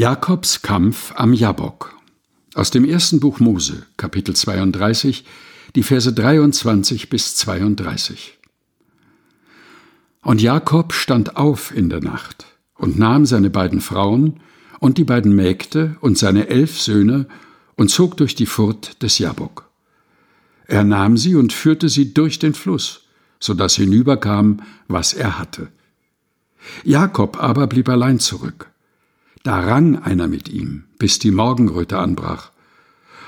Jakobs Kampf am Jabok. Aus dem ersten Buch Mose, Kapitel 32, die Verse 23 bis 32. Und Jakob stand auf in der Nacht und nahm seine beiden Frauen und die beiden Mägde und seine elf Söhne und zog durch die Furt des Jabok. Er nahm sie und führte sie durch den Fluss, so dass hinüberkam, was er hatte. Jakob aber blieb allein zurück. Da rang einer mit ihm, bis die Morgenröte anbrach.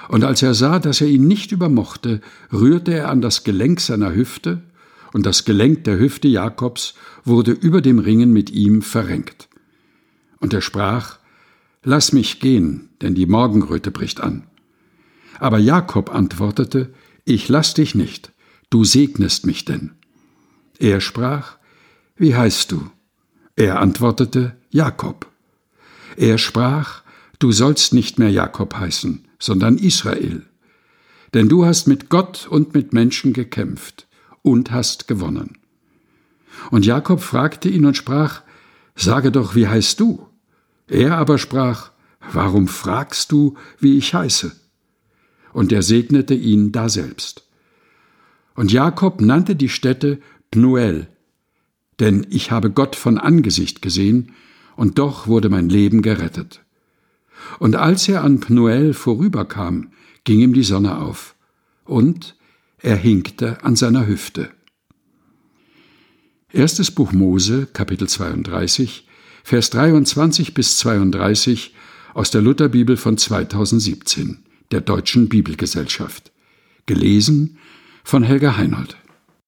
Und als er sah, dass er ihn nicht übermochte, rührte er an das Gelenk seiner Hüfte, und das Gelenk der Hüfte Jakobs wurde über dem Ringen mit ihm verrenkt. Und er sprach, Lass mich gehen, denn die Morgenröte bricht an. Aber Jakob antwortete, Ich lass dich nicht, du segnest mich denn. Er sprach, Wie heißt du? Er antwortete, Jakob. Er sprach, Du sollst nicht mehr Jakob heißen, sondern Israel. Denn du hast mit Gott und mit Menschen gekämpft und hast gewonnen. Und Jakob fragte ihn und sprach, Sage doch, wie heißt du? Er aber sprach, Warum fragst du, wie ich heiße? Und er segnete ihn daselbst. Und Jakob nannte die Stätte Pnuel, denn ich habe Gott von Angesicht gesehen, und doch wurde mein Leben gerettet. Und als er an Pnuel vorüberkam, ging ihm die Sonne auf, und er hinkte an seiner Hüfte. Erstes Buch Mose, Kapitel 32, Vers 23 bis 32 aus der Lutherbibel von 2017, der Deutschen Bibelgesellschaft. Gelesen von Helga Heinold.